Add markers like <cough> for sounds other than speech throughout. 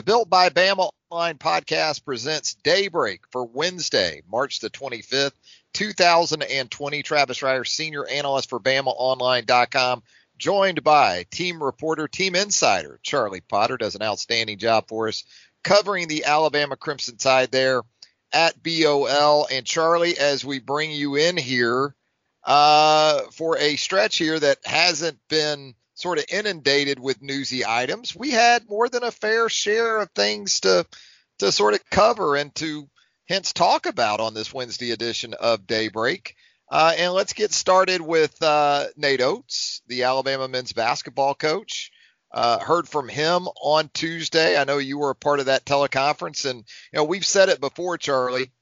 The Built by Bama Online podcast presents Daybreak for Wednesday, March the 25th, 2020. Travis Reier, senior analyst for BamaOnline.com, joined by team reporter, team insider, Charlie Potter, does an outstanding job for us covering the Alabama Crimson Tide there at BOL. And Charlie, as we bring you in here uh, for a stretch here that hasn't been sort of inundated with newsy items, we had more than a fair share of things to to sort of cover and to hence talk about on this Wednesday edition of Daybreak. Uh, and let's get started with uh, Nate Oats, the Alabama men's basketball coach. Uh, heard from him on Tuesday. I know you were a part of that teleconference, and you know we've said it before, Charlie.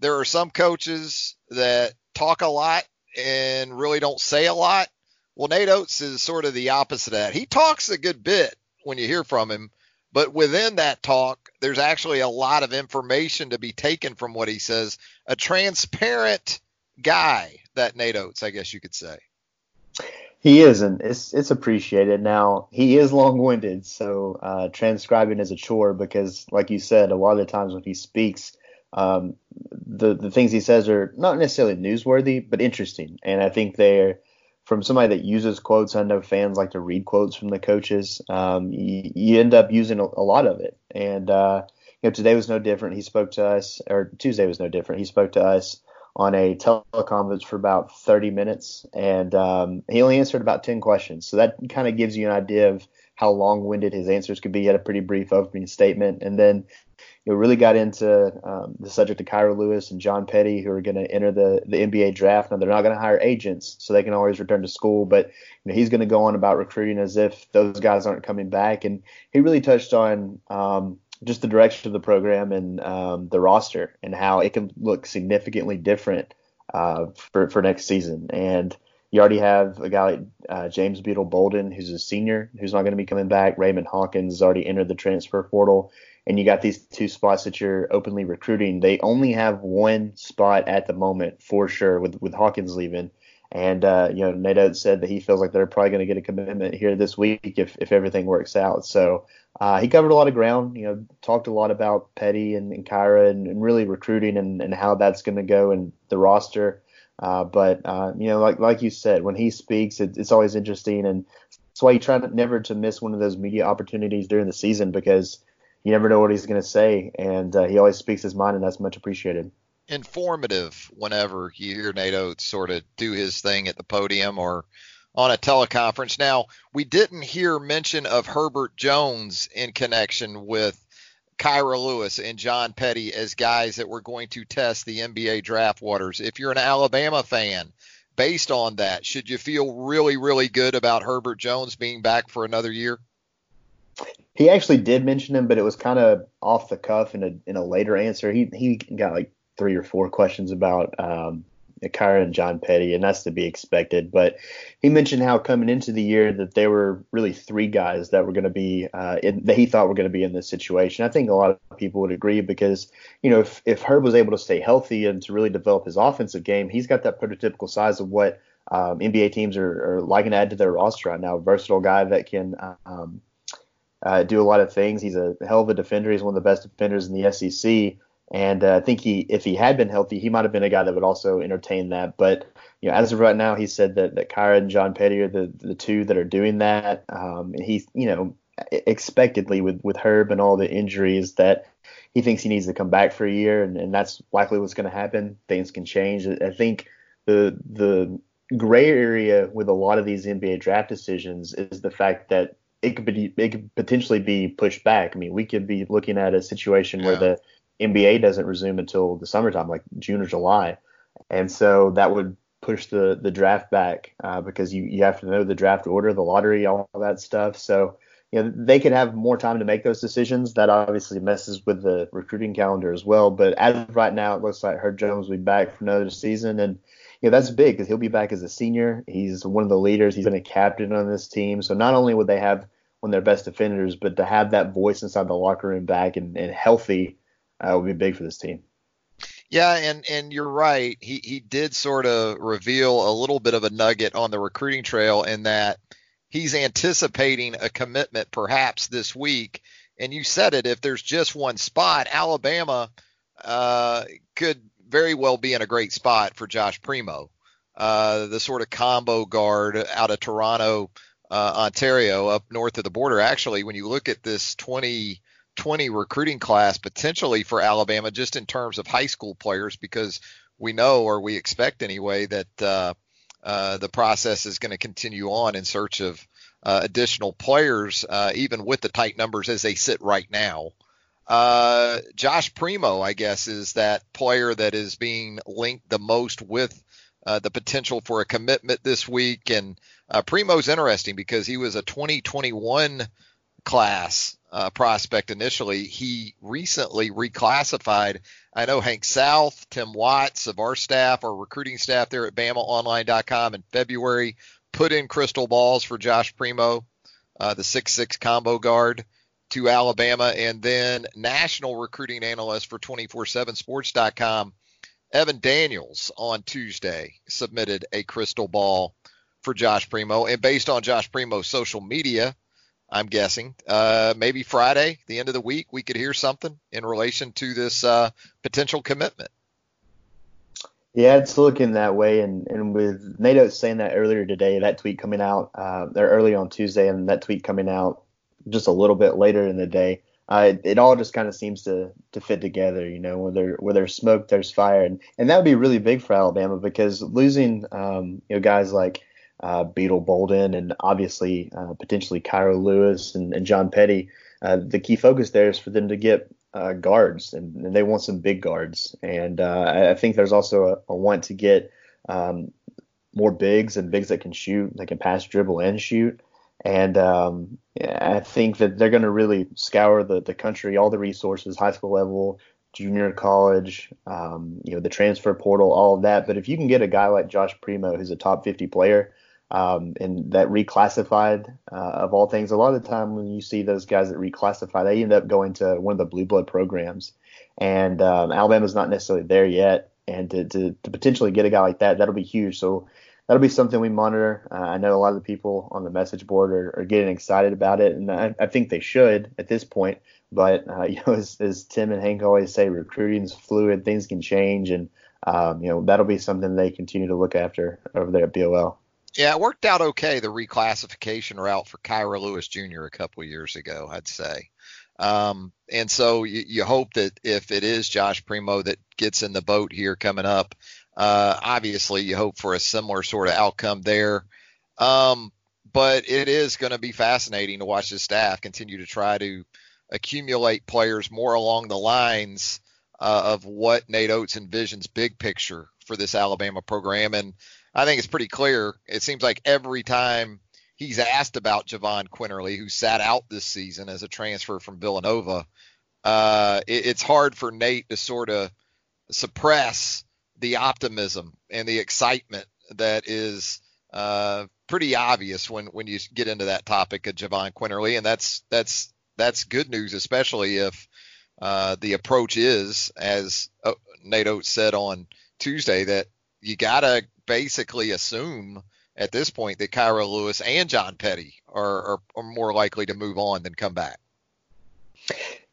There are some coaches that talk a lot and really don't say a lot. Well, Nate Oats is sort of the opposite of that. He talks a good bit when you hear from him, but within that talk, there's actually a lot of information to be taken from what he says. A transparent guy, that Nate Oats, I guess you could say. He is, and it's it's appreciated. Now he is long-winded, so uh, transcribing is a chore because, like you said, a lot of the times when he speaks, um, the the things he says are not necessarily newsworthy, but interesting, and I think they're from somebody that uses quotes. I know fans like to read quotes from the coaches. Um, you, you, end up using a, a lot of it, and uh, you know today was no different. He spoke to us, or Tuesday was no different. He spoke to us on a teleconference for about 30 minutes, and um, he only answered about 10 questions. So that kind of gives you an idea of how long-winded his answers could be. He had a pretty brief opening statement, and then you know, really got into um, the subject of Kira Lewis and John Petty, who are going to enter the, the NBA draft. Now, they're not going to hire agents, so they can always return to school, but you know, he's going to go on about recruiting as if those guys aren't coming back. And he really touched on um, just the direction of the program and um, the roster and how it can look significantly different uh, for, for next season. And you already have a guy like uh, James Beetle Bolden, who's a senior, who's not going to be coming back. Raymond Hawkins has already entered the transfer portal and you got these two spots that you're openly recruiting. They only have one spot at the moment for sure with with Hawkins leaving. And uh, you know, Nate said that he feels like they're probably going to get a commitment here this week if if everything works out. So uh, he covered a lot of ground. You know, talked a lot about Petty and, and Kira and, and really recruiting and, and how that's going to go and the roster. Uh, but uh, you know, like like you said, when he speaks, it, it's always interesting, and that's why you try to, never to miss one of those media opportunities during the season because you never know what he's going to say, and uh, he always speaks his mind, and that's much appreciated. Informative whenever you hear Nate Oats sort of do his thing at the podium or on a teleconference. Now, we didn't hear mention of Herbert Jones in connection with Kira Lewis and John Petty as guys that were going to test the NBA draft waters. If you're an Alabama fan, based on that, should you feel really, really good about Herbert Jones being back for another year? He actually did mention him, but it was kind of off the cuff in a in a later answer. He he got like three or four questions about um, Kira and John Petty, and that's to be expected. But he mentioned how coming into the year that there were really three guys that were going to be uh, in, that he thought were going to be in this situation. I think a lot of people would agree because you know if if Herb was able to stay healthy and to really develop his offensive game, he's got that prototypical size of what um, NBA teams are, are liking to add to their roster right now. Versatile guy that can um, uh, do a lot of things. He's a hell of a defender. He's one of the best defenders in the SEC. And uh, I think he, if he had been healthy, he might have been a guy that would also entertain that. But you know, as of right now, he said that that Kira and John Petty are the the two that are doing that. Um, and he, you know, expectedly with with Herb and all the injuries that he thinks he needs to come back for a year, and, and that's likely what's going to happen. Things can change. I think the the gray area with a lot of these NBA draft decisions is the fact that it could be it could potentially be pushed back. I mean, we could be looking at a situation yeah. where the NBA doesn't resume until the summertime, like June or July, and so that would push the the draft back uh, because you you have to know the draft order, the lottery, all that stuff. So you know, they could have more time to make those decisions. That obviously messes with the recruiting calendar as well. But as of right now, it looks like Herb Jones will be back for another season, and you know that's big because he'll be back as a senior. He's one of the leaders. He's been a captain on this team. So not only would they have one of their best defenders, but to have that voice inside the locker room back and, and healthy uh, would be big for this team. Yeah, and and you're right. He he did sort of reveal a little bit of a nugget on the recruiting trail in that he's anticipating a commitment perhaps this week. And you said it, if there's just one spot, Alabama uh, could very well be in a great spot for Josh Primo, uh, the sort of combo guard out of Toronto, uh, Ontario, up north of the border. Actually, when you look at this 2020 recruiting class potentially for Alabama, just in terms of high school players, because we know or we expect anyway that uh, uh, the process is going to continue on in search of uh, additional players, uh, even with the tight numbers as they sit right now. Uh, Josh Primo, I guess, is that player that is being linked the most with uh, the potential for a commitment this week. And Primo's interesting because he was a 2021 class uh, prospect initially. He recently reclassified. I know Hank South, Tim Watts of our staff, our recruiting staff there at BamaOnline.com in February put in crystal balls for Josh Primo, uh, the six-six combo guard to Alabama, and then national recruiting analyst for 247sports.com, Evan Daniels on Tuesday submitted a crystal ball for Josh Primo. And based on Josh Primo's social media, I'm guessing. Uh, maybe Friday, the end of the week, we could hear something in relation to this uh, potential commitment. Yeah, it's looking that way. And, and with NATO saying that earlier today, that tweet coming out, uh, early on Tuesday, and that tweet coming out just a little bit later in the day, uh, it, it, all just kind of seems to to fit together. You know, where there where there's smoke, there's fire, and and that would be really big for Alabama because losing, um, you know, guys like uh, Beetle Bolden, and obviously uh, potentially Kira Lewis and, and John Petty. Uh, the key focus there is for them to get uh, guards, and, and, they want some big guards. And uh, I think there's also a, a want to get um, more bigs and bigs that can shoot, that can pass, dribble, and shoot. And um, I think that they're going to really scour the, the country, all the resources, high school level, junior college, um, you know, the transfer portal, all of that. But if you can get a guy like Josh Primo, who's a top 50 player, um, and that reclassified uh, of all things. A lot of the time when you see those guys that reclassify, they end up going to one of the blue blood programs, and um, Alabama's not necessarily there yet. And to, to, to, potentially get a guy like that, that'll be huge. So that'll be something we monitor. Uh, I know a lot of the people on the message board are, are getting excited about it, and I, I, think they should at this point. But uh, <laughs> you know, as, as, Tim and Hank always say, recruiting's fluid, things can change, and um, you know that'll be something they continue to look after over there at BOL. Yeah, it worked out okay the reclassification route for Kira Lewis Jr. a couple years ago, I'd say. Um, and so you, you, hope that if it is Josh Primo that gets in the boat here coming up, uh, obviously you hope for a similar sort of outcome there. Um, but it is going to be fascinating to watch the staff continue to try to accumulate players more along the lines uh, of what Nate Oats envisions big picture for this Alabama program. And I think it's pretty clear. It seems like every time he's asked about Jahvon Quinerly, who sat out this season as a transfer from Villanova, uh, it, it's hard for Nate to sort of suppress the optimism and the excitement that is uh, pretty obvious when when you get into that topic of Jahvon Quinerly, and that's that's that's good news, especially if uh, the approach is, as uh, Nate Oats said on Tuesday, that you gotta basically assume at this point that Kira Lewis and John Petty are, are, are more likely to move on than come back.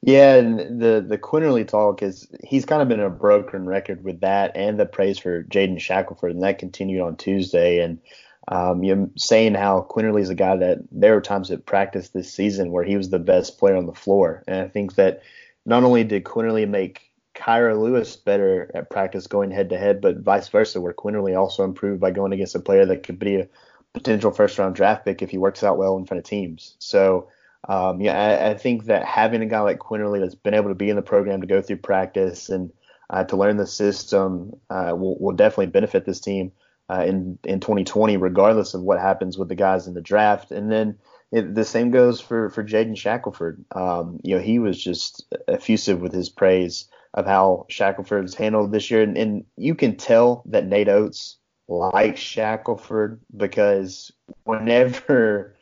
Yeah, and the the Quinerly talk is he's kind of been a broken record with that and the praise for Jaden Shackelford, and that continued on Tuesday. And um, you saying how Quinerly is a guy that there were times at practice this season where he was the best player on the floor, and I think that not only did Quinerly make Kira Lewis better at practice going head to head, but vice versa, where Quinerly also improved by going against a player that could be a potential first round draft pick if he works out well in front of teams. So, um, yeah, I, I, think that having a guy like Quinerly that's been able to be in the program to go through practice and uh, to learn the system uh, will, will, definitely benefit this team uh, in in 2020, regardless of what happens with the guys in the draft. And then it, the same goes for for Jaden Shackelford. Um, you know, he was just effusive with his praise of how Shackelford's handled this year, and, and you can tell that Nate Oats likes Shackelford because whenever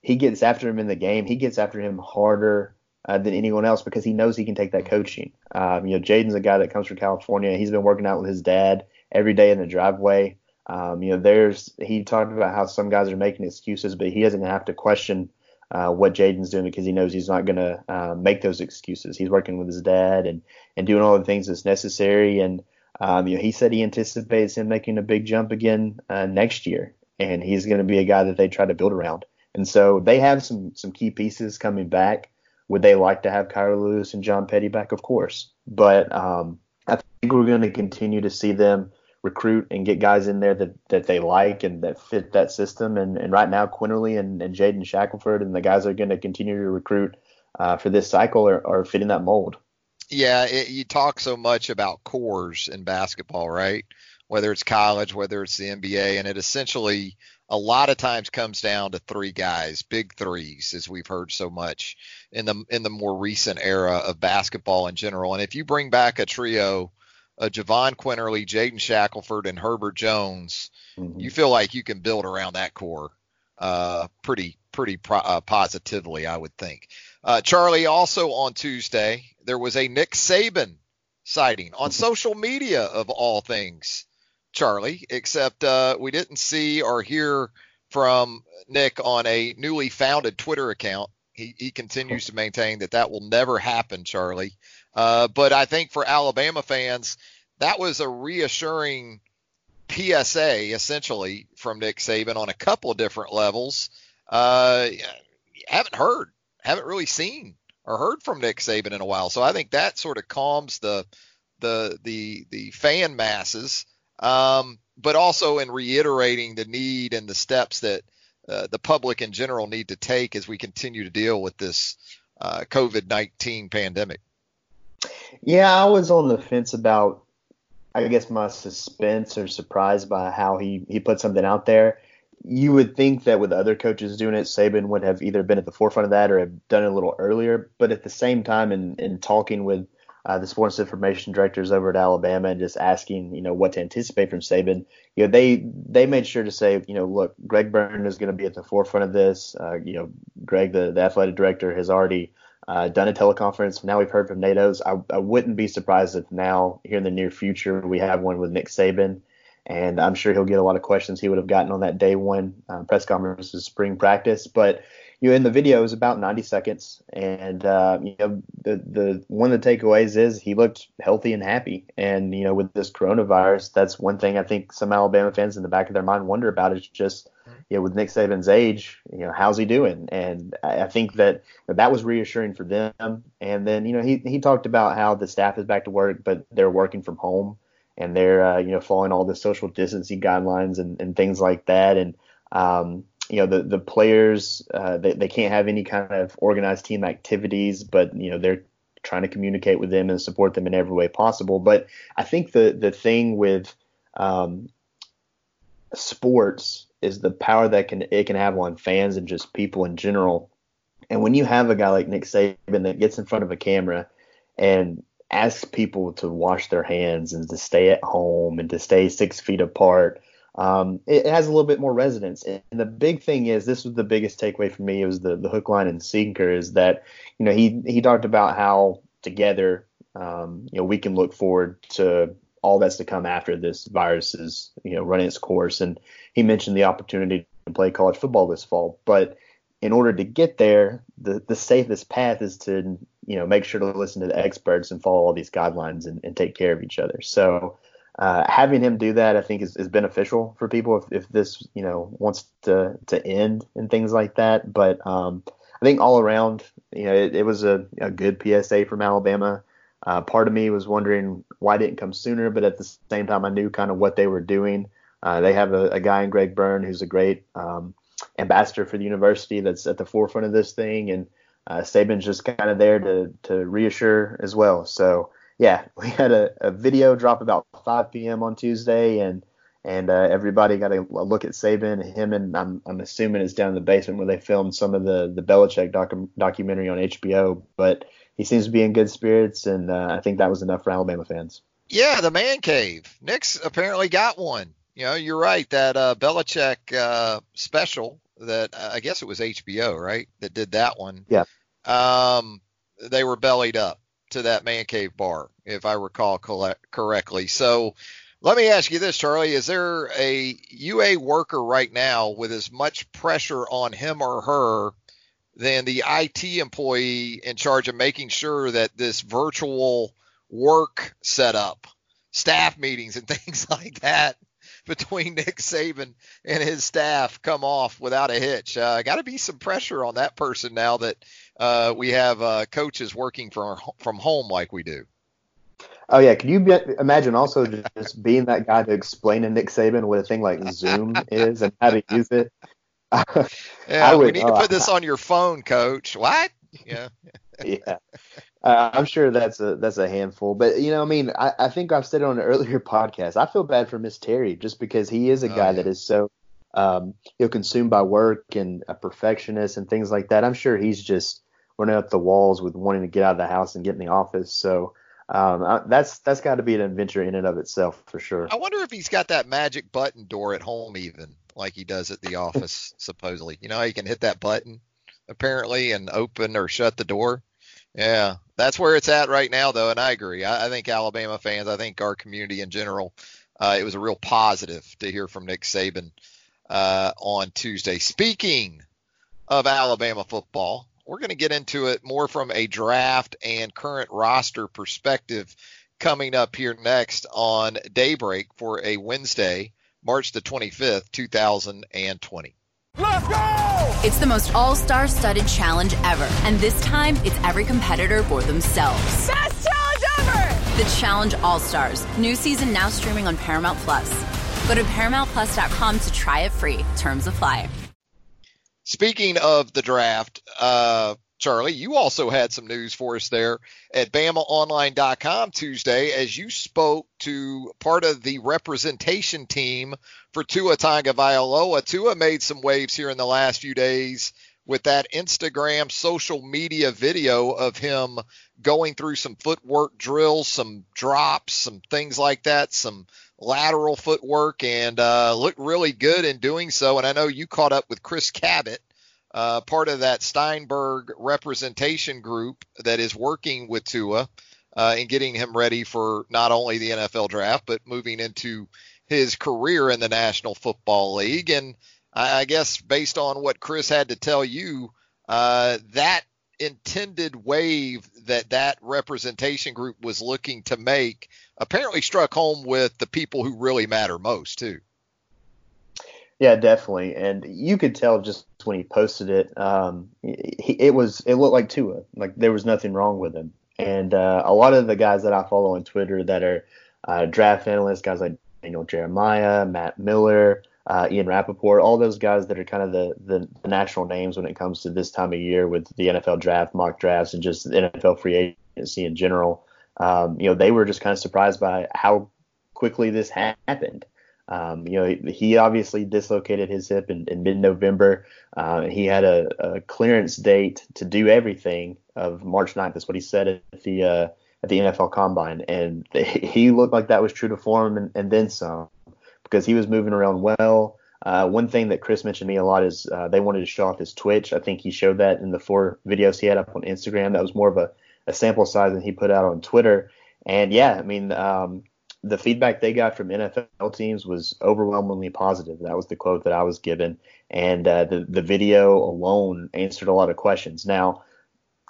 he gets after him in the game, he gets after him harder uh, than anyone else because he knows he can take that coaching. Um, you know, Jaden's a guy that comes from California. He's been working out with his dad every day in the driveway. Um, you know, there's he talked about how some guys are making excuses, but he doesn't have to question uh, what Jaden's doing because he knows he's not going to uh, make those excuses. He's working with his dad and and doing all the things that's necessary. And um, you know, he said he anticipates him making a big jump again uh, next year, and he's going to be a guy that they try to build around. And so they have some some key pieces coming back. Would they like to have Kira Lewis and John Petty back? Of course, but um, I think we're going to continue to see them recruit and get guys in there that, that they like and that fit that system. And, and right now, Quinerly and, and Jaden Shackelford and the guys that are going to continue to recruit uh, for this cycle are, are fitting that mold. Yeah, it, you talk so much about cores in basketball, right? Whether it's college, whether it's the NBA, and it essentially a lot of times comes down to three guys, big threes, as we've heard so much in the in the more recent era of basketball in general. And if you bring back a trio uh, Jahvon Quinerly, Jaden Shackelford, and Herbert Jones, mm-hmm. you feel like you can build around that core uh, pretty pretty pro- uh, positively, I would think. Uh, Charlie, also on Tuesday, there was a Nick Saban sighting on mm-hmm. social media of all things, Charlie. Except uh, we didn't see or hear from Nick on a newly founded Twitter account. He, he continues to maintain that that will never happen, Charlie. Uh, but I think for Alabama fans, that was a reassuring PSA essentially from Nick Saban on a couple of different levels. Uh, haven't heard, haven't really seen or heard from Nick Saban in a while, so I think that sort of calms the the the the fan masses. Um, but also in reiterating the need and the steps that uh, the public in general need to take as we continue to deal with this uh, COVID 19 pandemic. Yeah, I was on the fence about, I guess, my suspense or surprise by how he, he put something out there. You would think that with other coaches doing it, Saban would have either been at the forefront of that or have done it a little earlier. But at the same time, in, in talking with uh, the sports information directors over at Alabama and just asking, you know, what to anticipate from Saban, you know, they they made sure to say, you know, look, Greg Byrne is going to be at the forefront of this. Uh, you know, Greg, the, the athletic director, has already uh, done a teleconference. Now we've heard from Nate Oats. I, I wouldn't be surprised if now, here in the near future, we have one with Nick Saban. And I'm sure he'll get a lot of questions he would have gotten on that day one uh, press conference spring practice. But you know, in the video, it was about 90 seconds, and uh, you know, the the one of the takeaways is he looked healthy and happy. And you know, with this coronavirus, that's one thing I think some Alabama fans in the back of their mind wonder about is just you know, with Nick Saban's age, you know, how's he doing? And I think that that was reassuring for them. And then, you know, he he talked about how the staff is back to work, but they're working from home and they're uh, you know following all the social distancing guidelines and, and things like that. And um, you know, the the players uh, they they can't have any kind of organized team activities, but you know they're trying to communicate with them and support them in every way possible. But I think the the thing with um, sports is the power that can it can have on fans and just people in general. And when you have a guy like Nick Saban that gets in front of a camera and asks people to wash their hands and to stay at home and to stay six feet apart, um, it has a little bit more resonance. And the big thing is, this was the biggest takeaway for me. It was the the hook, line, and sinker. Is that you know he he talked about how together um, you know we can look forward to all that's to come after this virus is you know running its course. And he mentioned the opportunity to play college football this fall, but in order to get there, the the safest path is to you know make sure to listen to the experts and follow all these guidelines and, and take care of each other. So. Uh, having him do that, I think, is, is beneficial for people if, if this, you know, wants to to end and things like that. But um, I think all around, you know, it, it was a, a good PSA from Alabama. Uh, part of me was wondering why it didn't come sooner, but at the same time, I knew kind of what they were doing. Uh, they have a, a, guy in Greg Byrne who's a great um, ambassador for the university that's at the forefront of this thing, and uh, Saban's just kind of there to to reassure as well. So yeah, <laughs> we had a, a video drop about 5 p.m. on Tuesday, and and uh, everybody got a, look at Saban. Him and I'm, I'm assuming it's down in the basement where they filmed some of the the Belichick docu- documentary on HBO. But he seems to be in good spirits, and uh, I think that was enough for Alabama fans. Yeah, the man cave. Nick's apparently got one. You know, you're right. That uh, Belichick uh, special that uh, I guess it was HBO, right? That did that one. Yeah. Um, they were bellied up to that man cave bar, if I recall correctly. So let me ask you this, Charlie. Is there a UA worker right now with as much pressure on him or her than the IT employee in charge of making sure that this virtual work setup, staff meetings, and <laughs> things like that between <laughs> Nick Saban and his staff come off without a hitch. Uh, Got to be some pressure on that person now that uh, we have uh, coaches working from from home like we do. Oh yeah, can you be, imagine also just being that guy to explain to Nick Saban what a thing like Zoom is and how to use it? <laughs> yeah, would, we need to put this on your phone, Coach. What? Yeah. Yeah. Uh, I'm sure that's a that's a handful, but you know, I mean, I, I think I've said it on an earlier <laughs> podcast. I feel bad for Miss Terry just because he is a oh, guy yeah. that is so um, you know consumed by work and a perfectionist and things like that. I'm sure he's just running up the walls with wanting to get out of the house and get in the office. So um, I, that's that's got to be an adventure in and of itself for sure. I wonder if he's got that magic button door at home even like he does at the office supposedly. You know, he can hit that button apparently and open or shut the door. Yeah, that's where it's at right now though, and I agree. I, I think Alabama fans, I think our community in general, uh, it was a real positive to hear from Nick Saban uh, on Tuesday. Speaking of Alabama football, we're going to get into it more from a draft and current roster perspective coming up here next on Daybreak for a Wednesday, March the 25th, 2020. Let's go! It's the most all star studded challenge ever, and this time it's every competitor for themselves. Best challenge ever! The Challenge All Stars. New season now streaming on Paramount Plus. Go to ParamountPlus.com to try it free. Terms apply. Speaking of the draft, uh, Charlie, you also had some news for us there at BamaOnline.com Tuesday as you spoke to part of the representation team for Tua Tagovailoa. Tua made some waves here in the last few days with that Instagram social media video of him going through some footwork drills, some drops, some things like that, some lateral footwork and uh, looked really good in doing so. And I know you caught up with Chris Cabott, uh, part of that Steinberg representation group that is working with Tua uh, and getting him ready for not only the NFL draft, but moving into his career in the National Football League. And I, I guess based on what Chris had to tell you, uh, that intended wave that that representation group was looking to make apparently struck home with the people who really matter most too. Yeah, definitely, and you could tell just when he posted it. Um, he, it was it looked like Tua, like there was nothing wrong with him. And uh, a lot of the guys that I follow on Twitter that are uh, draft analysts, guys like Daniel Jeremiah, Matt Miller, uh, Ian Rapoport, all those guys that are kind of the, the, the national names when it comes to this time of year with the NFL draft, mock drafts, and just NFL free agency in general. Um, you know, they were just kind of surprised by how quickly this happened. Um, you know, he obviously dislocated his hip in, in mid-November. Uh, he had a, a, clearance date to do everything of March 9th. That's what he said at the uh, at the NFL Combine, and <laughs> he looked like that was true to form and, and then some because he was moving around well. Uh, one thing that Chris mentioned to me a lot is uh, they wanted to show off his Twitch. I think he showed that in the four videos he had up on Instagram. That was more of a, a sample size than he put out on Twitter. And yeah, I mean, um, the feedback they got from NFL teams was overwhelmingly positive. That was the quote that I was given. And uh, the, the video alone answered a lot of questions. Now,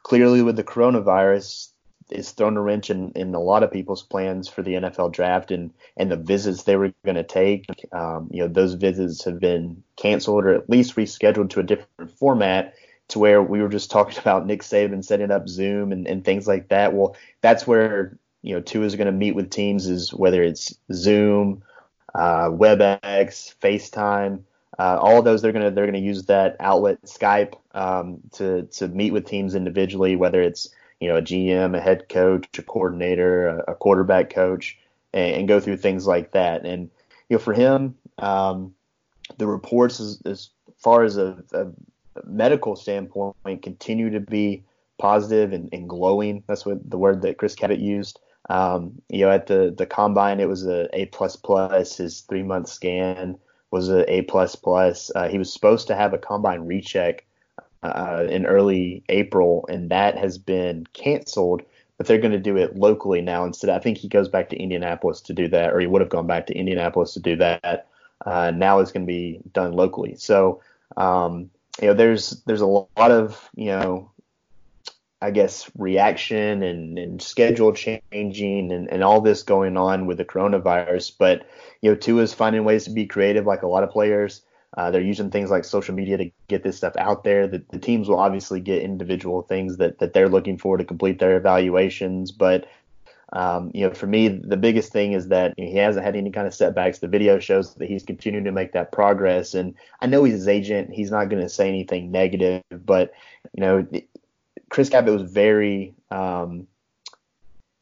clearly with the coronavirus, it's thrown a wrench in, in a lot of people's plans for the NFL draft and, and the visits they were going to take. Um, you know, those visits have been canceled or at least rescheduled to a different format to where we were just <laughs> talking about Nick Saban setting up Zoom and, and things like that. Well, that's where, you know, Tua is going to meet with teams is whether it's Zoom, uh, WebEx, FaceTime, uh, all those they're gonna they're gonna use that outlet Skype um, to to meet with teams individually, whether it's you know, a GM, a head coach, a coordinator, a, a quarterback coach, and, and, go through things like that. And you know, for him, um, the reports as, as far as a, a, medical standpoint continue to be positive and, and, glowing. That's what the word that Chris Cabott used. Um, you know, at the the combine, it was a A plus plus. His three month scan was a A plus plus. Uh, he was supposed to have a combine recheck uh, in early April, and that has been canceled. But they're going to do it locally now instead. I think he goes back to Indianapolis to do that, or he would have gone back to Indianapolis to do that. Uh, now it's going to be done locally. So um, you know, there's there's a lot of you know, I guess reaction and, and schedule changing and, and all this going on with the coronavirus. But you know, Tua is finding ways to be creative, like a lot of players. Uh, they're using things like social media to get this stuff out there. The, the teams will obviously get individual things that, that they're looking for to complete their evaluations, but um, you know, for me, the biggest thing is that you know, he hasn't had any kind of setbacks. The video shows that he's continuing to make that progress, and I know he's his agent. He's not going to say anything negative, but you know, Chris Cabott was very um,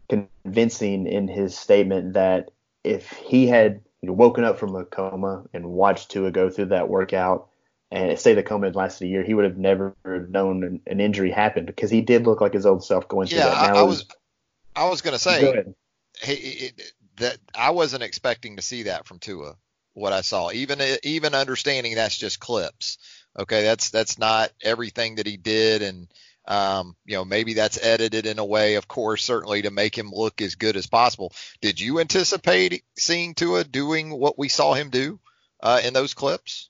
convincing in his statement that if he had you know, woken up from a coma and watched Tua go through that workout, and say the coma had lasted a year, he would have never known an, an injury happened because he did look like his old self going through that. Now I, I was. I was going to say hey, that I wasn't expecting to see that from Tua. What I saw, even even understanding that's just clips. Okay, that's that's not everything that he did, and um, you know maybe that's edited in a way, of course, certainly to make him look as good as possible. Did you anticipate seeing Tua doing what we saw him do uh, in those clips?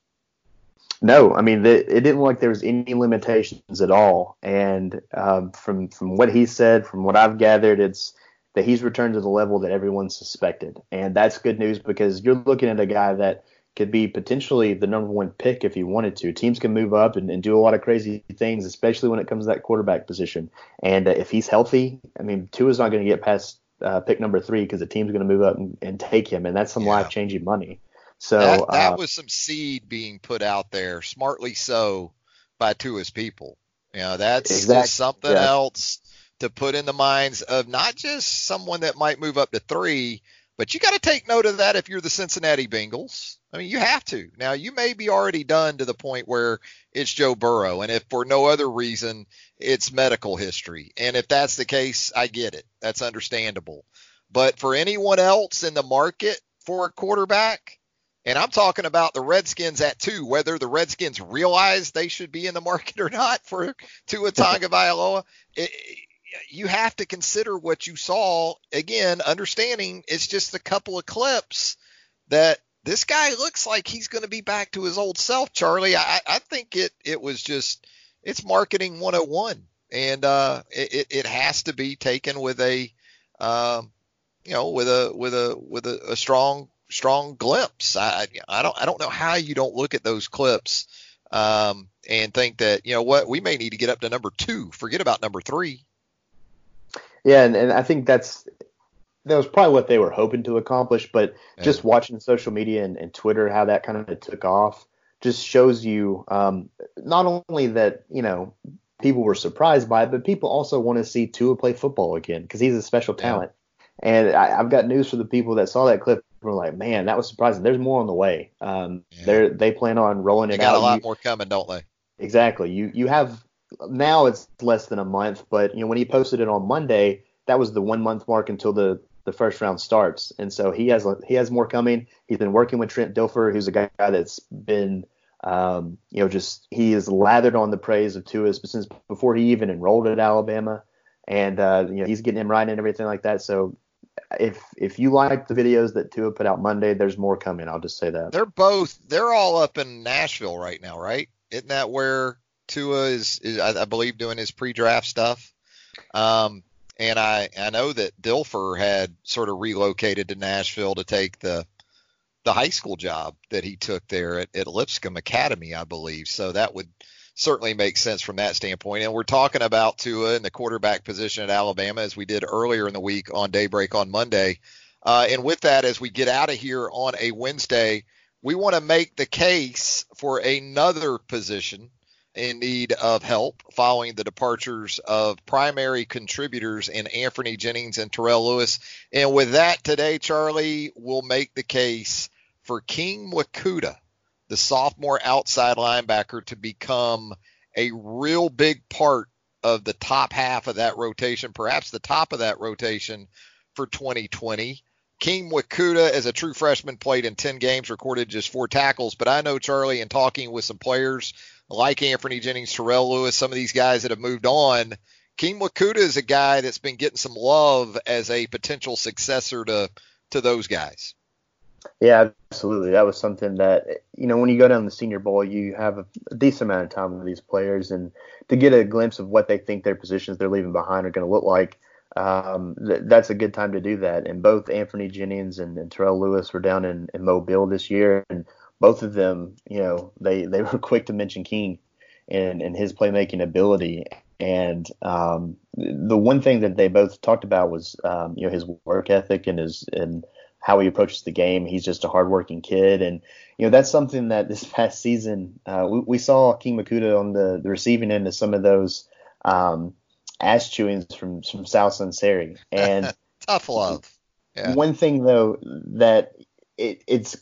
No, I mean the, it didn't look like there was any limitations at all. And um, from from what he said, from what I've gathered, it's that he's returned to the level that everyone suspected, and that's good news because you're looking at a guy that could be potentially the number one pick if he wanted to. Teams can move up and, and do a lot of crazy things, especially when it comes to that quarterback position. And uh, if he's healthy, I mean, Tua's not going to get past uh, pick number three because the team's going to move up and, and, take him, and that's some yeah. life changing money. So that, that uh, was some seed being put out there, smartly so, by Tua's people. You know, that's exactly, something yeah. else to put in the minds of not just someone that might move up to three, but you got to take note of that if you're the Cincinnati Bengals. I mean, you have to. Now, you may be already done to the point where it's Joe Burrow, and if for no other reason, it's medical history. And if that's the case, I get it. That's understandable. But for anyone else in the market for a quarterback, and I'm talking about the Redskins at two, whether the Redskins realize they should be in the market or not for Tua <laughs> Tagovailoa, you have to consider what you saw. Again, understanding it's just a couple of clips that this guy looks like he's going to be back to his old self, Charlie. I, I think it it was just it's marketing 101, and uh, it it has to be taken with a um, you know with a with a with a, a strong strong glimpse. I I don't I don't know how you don't look at those clips um, and think that you know what we may need to get up to number two. Forget about number three. Yeah, and, and I think that's that was probably what they were hoping to accomplish. But yeah. just watching social media and, and, Twitter how that kind of took off just shows you um, not only that you know people were surprised by it, but people also want to see Tua play football again because he's a special talent. Yeah. And I, have got news for the people that saw that clip. We're like, man, that was surprising. There's more on the way. Um, yeah. They they plan on rolling they it got out. a lot you, more coming, don't they? Exactly. You you have now it's less than a month, but you know when he posted it on Monday, that was the one month mark until the the first round starts, and so he has he has more coming. He's been working with Trent Dilfer, who's a guy that's been um, you know just he is lathered on the praise of Tua since before he even enrolled at Alabama, and uh, you know he's getting him right and everything like that. So if if you like the videos that Tua put out Monday, there's more coming. I'll just say that. They're both they're all up in Nashville right now, right? Isn't that where Tua is, is I, I believe doing his pre-draft stuff? Um, and I I know that Dilfer had sort of relocated to Nashville to take the the high school job that he took there at, at Lipscomb Academy, I believe. So that would certainly make sense from that standpoint. And we're talking about Tua in the quarterback position at Alabama as we did earlier in the week on Daybreak on Monday. Uh, and with that, as we get out of here on a Wednesday, we want to make the case for another position in need of help following the departures of primary contributors in Anfernee Jennings and Terrell Lewis. And with that today, Charlie will make the case for King Mwikuta, the sophomore outside linebacker, to become a real big part of the top half of that rotation, perhaps the top of that rotation for 2020. King Mwikuta, as a true freshman, played in 10 games, recorded just four tackles. But I know, Charlie, in talking with some players like Anfernee Jennings, Terrell Lewis, some of these guys that have moved on, King Mwikuta is a guy that's been getting some love as a potential successor to to those guys. Yeah, absolutely. That was something that you know when you go down the Senior Bowl, you have a, a decent amount of time with these players, and to get a glimpse of what they think their positions they're leaving behind are going to look like, um, th- that's a good time to do that. And both Anfernee Jennings and, and Terrell Lewis were down in, in Mobile this year, and both of them, you know, they they were <laughs> quick to mention King and and his playmaking ability. And um, the one thing that they both talked about was, um, you know, his work ethic and his and how he approaches the game. He's just a hardworking kid, and you know that's something that this <laughs> past season uh, we, we, saw King Mwikuta on the, the receiving end of some of those um, ass chewings from from Sal Sunseri. <laughs> And tough love. Yeah. One thing though that it, it's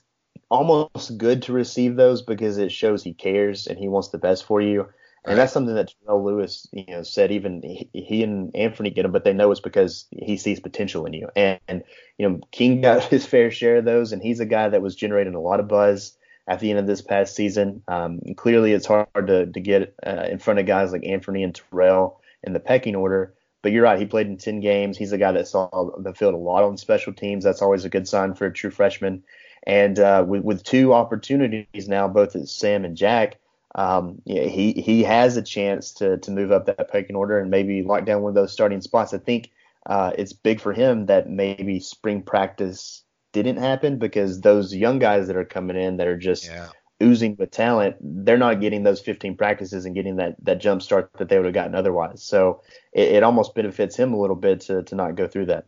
almost good to receive those because it shows he cares and he wants the best for you. And that's something that Terrell Lewis, you know, said. Even he, he and Anthony get them, but they know it's because he sees potential in you. And, and, you know, King got <laughs> his fair share of those, and he's a guy that was generating a lot of buzz at the end of this past season. Um, clearly, it's hard to to get uh, in front of guys like Anthony and Terrell in the pecking order. But you're right. He played in 10 games. He's a guy that saw the field a lot on special teams. That's always a good sign for a true freshman. And uh, with, with two opportunities now, both at Sam and Jack, um, yeah, he he has a chance to to move up that pecking order and maybe lock down one of those starting spots. I think uh, it's big for him that maybe spring practice didn't happen because those young guys that are coming in that are just yeah. oozing with talent, they're not getting those 15 practices and getting that that jump start that they would have gotten otherwise. So it, it almost benefits him a little bit to to not go through that.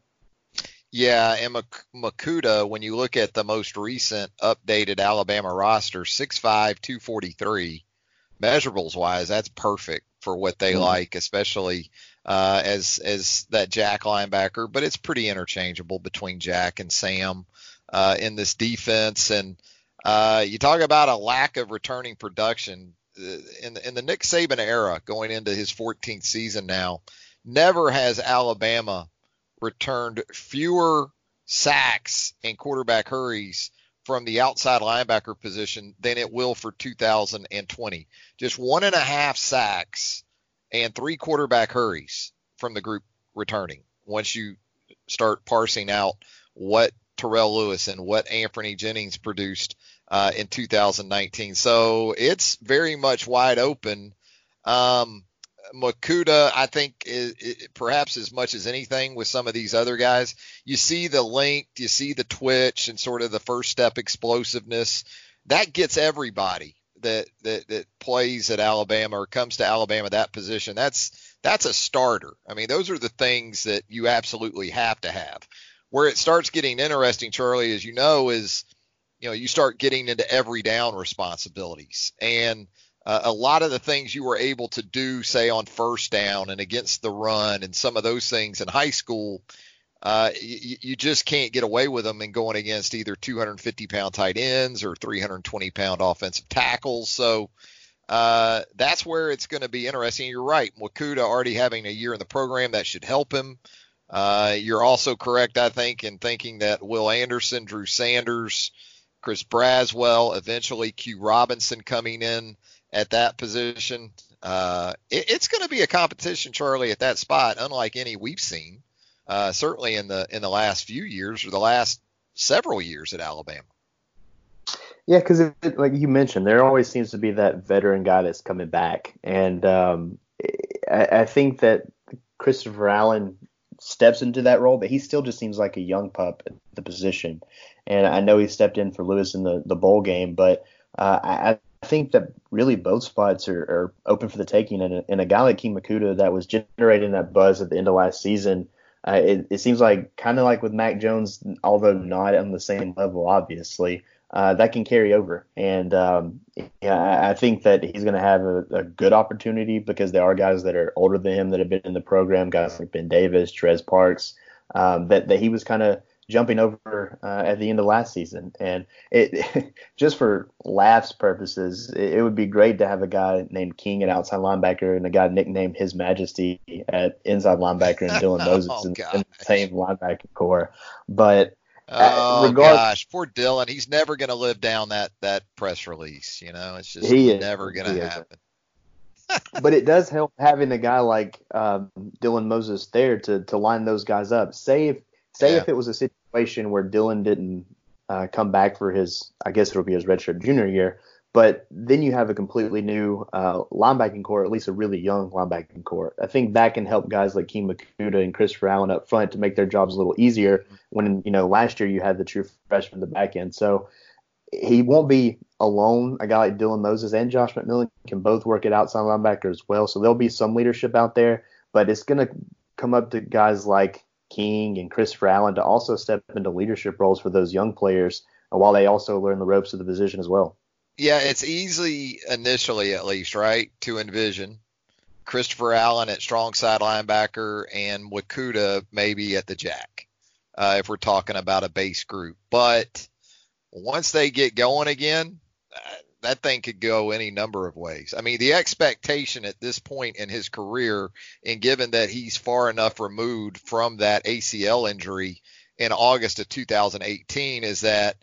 Yeah, and Mwikuta, when you look at the most recent updated Alabama roster, 6'5", 243 measurables wise, that's perfect for what they mm-hmm. like, especially uh, as as that Jack linebacker. But it's pretty interchangeable between Jack and Sam uh, in this defense. And uh, you talk about a lack of returning production uh, in the, in the Nick Saban era, going into his 14th season now. Never has Alabama returned fewer sacks and quarterback hurries from the outside linebacker position than it will for 2020. Just one and a half sacks and three quarterback hurries from the group returning once you start parsing out what Terrell Lewis and what Anfernee Jennings produced uh, in 2019. So it's very much wide open. Um, Mwikuta, I think, is, is, perhaps as much as anything with some of these other guys, you see the length, you see the twitch, and sort of the first step explosiveness. That gets everybody that that that plays at Alabama or comes to Alabama that position. That's that's a starter. I mean, those are the things that you absolutely have to have. Where it starts getting interesting, Charlie, as you know, is you know you start getting into every down responsibilities and uh, a lot of the things you were able to do, say on first down and against the run, and some of those things in high school, uh, you, you, just can't get away with them in going against either 250 pound tight ends or 320 pound offensive tackles. So uh, that's where it's going to be interesting. You're right, Mwikuta already having a year in the program that should help him. Uh, you're also correct, I think, in thinking that Will Anderson, Drew Sanders, Chris Braswell, eventually Q Robinson coming in at that position. Uh, it, it's going to be a competition, Charlie, at that spot, unlike any we've seen, uh, certainly in the in the last few years or the last several years at Alabama. Yeah, because like you mentioned, there always seems to be that veteran guy that's coming back, and um, I, I think that Christopher Allen steps into that role, but he still just seems like a young pup at the position. And I know he stepped in for Lewis in the, the bowl game, but uh, I, I think that really both spots are, are open for the taking. And a, and a guy like King Mwikuta that was generating that buzz at the end of last season, uh, it, it, seems like kind of like with Mac Jones, although not on the same level, obviously, uh, that can carry over. And um, yeah, I think that he's going to have a, a, good opportunity because there are guys that are older than him that have been in the program, guys like Ben Davis, Trez Parks, um, that, that he was kind of jumping over uh, at the end of last season. And it <laughs> just for laughs purposes, it, it, would be great to have a guy named King at outside linebacker and a guy nicknamed His Majesty at inside linebacker and Dylan <laughs> Moses oh, in, in, the same linebacker corps. But oh regard- gosh, poor Dylan, he's never going to live down that that press release. You know, it's just he never going to happen. <laughs> but it does help having a guy like um, Dylan Moses there to to line those guys up. Say if say yeah. if it was a situation where Dylan didn't uh, come back for his, I guess it'll be his redshirt junior year, but then you have a completely new uh, linebacking corps, at least a really young linebacking core. I think that can help guys like King Mwikuta and Christopher Allen up front to make their jobs a little easier. When you know last year you had the true freshman in the back end, so he won't be alone. A guy like Dylan Moses and Josh McMillon can both work at outside linebacker as well. So there'll be some leadership out there, but it's going to come up to guys like King and Christopher Allen to also step into leadership roles for those young players while they also learn the ropes of the position as well. Yeah, it's easy initially, at least, right, to envision Christopher Allen at strong side linebacker and Mwikuta maybe at the jack, uh, if we're talking about a base group. But once they get going again, uh, that thing could go any number of ways. I mean, the expectation at this point in his career, and given that he's far enough removed from that ACL injury in August of 2018, is that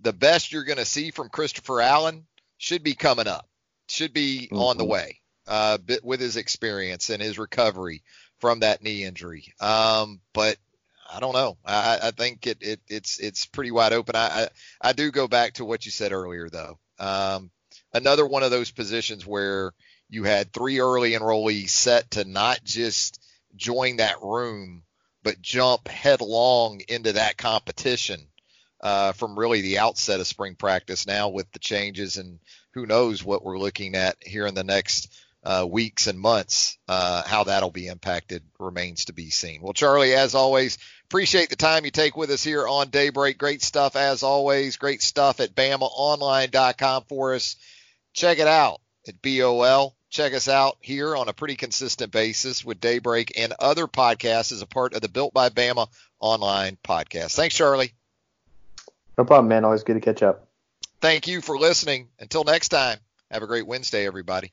the best you're going to see from Christopher Allen should be coming up, should be mm-hmm. on the way uh, with his experience and his recovery from that knee injury. Um, but I don't know. I, I think it, it, it's it's pretty wide open. I, I, I do go back to what you said earlier though. Um, another one of those positions where you had three early enrollees set to not just join that room, but jump headlong into that competition uh, from really the outset of spring practice. Now with the changes and who knows what we're looking at here in the next uh, weeks and months. Uh, how that'll be impacted remains to be seen. Well, Charlie, as always, appreciate the time you take with us here on Daybreak. Great stuff as always. Great stuff at BamaOnline.com for us. Check it out at BOL. Check us out here on a pretty consistent basis with Daybreak and other podcasts as a part of the Built by Bama online podcast. Thanks, Charlie. No problem, man. Always good to catch up. Thank you for listening. Until next time, have a great Wednesday, everybody.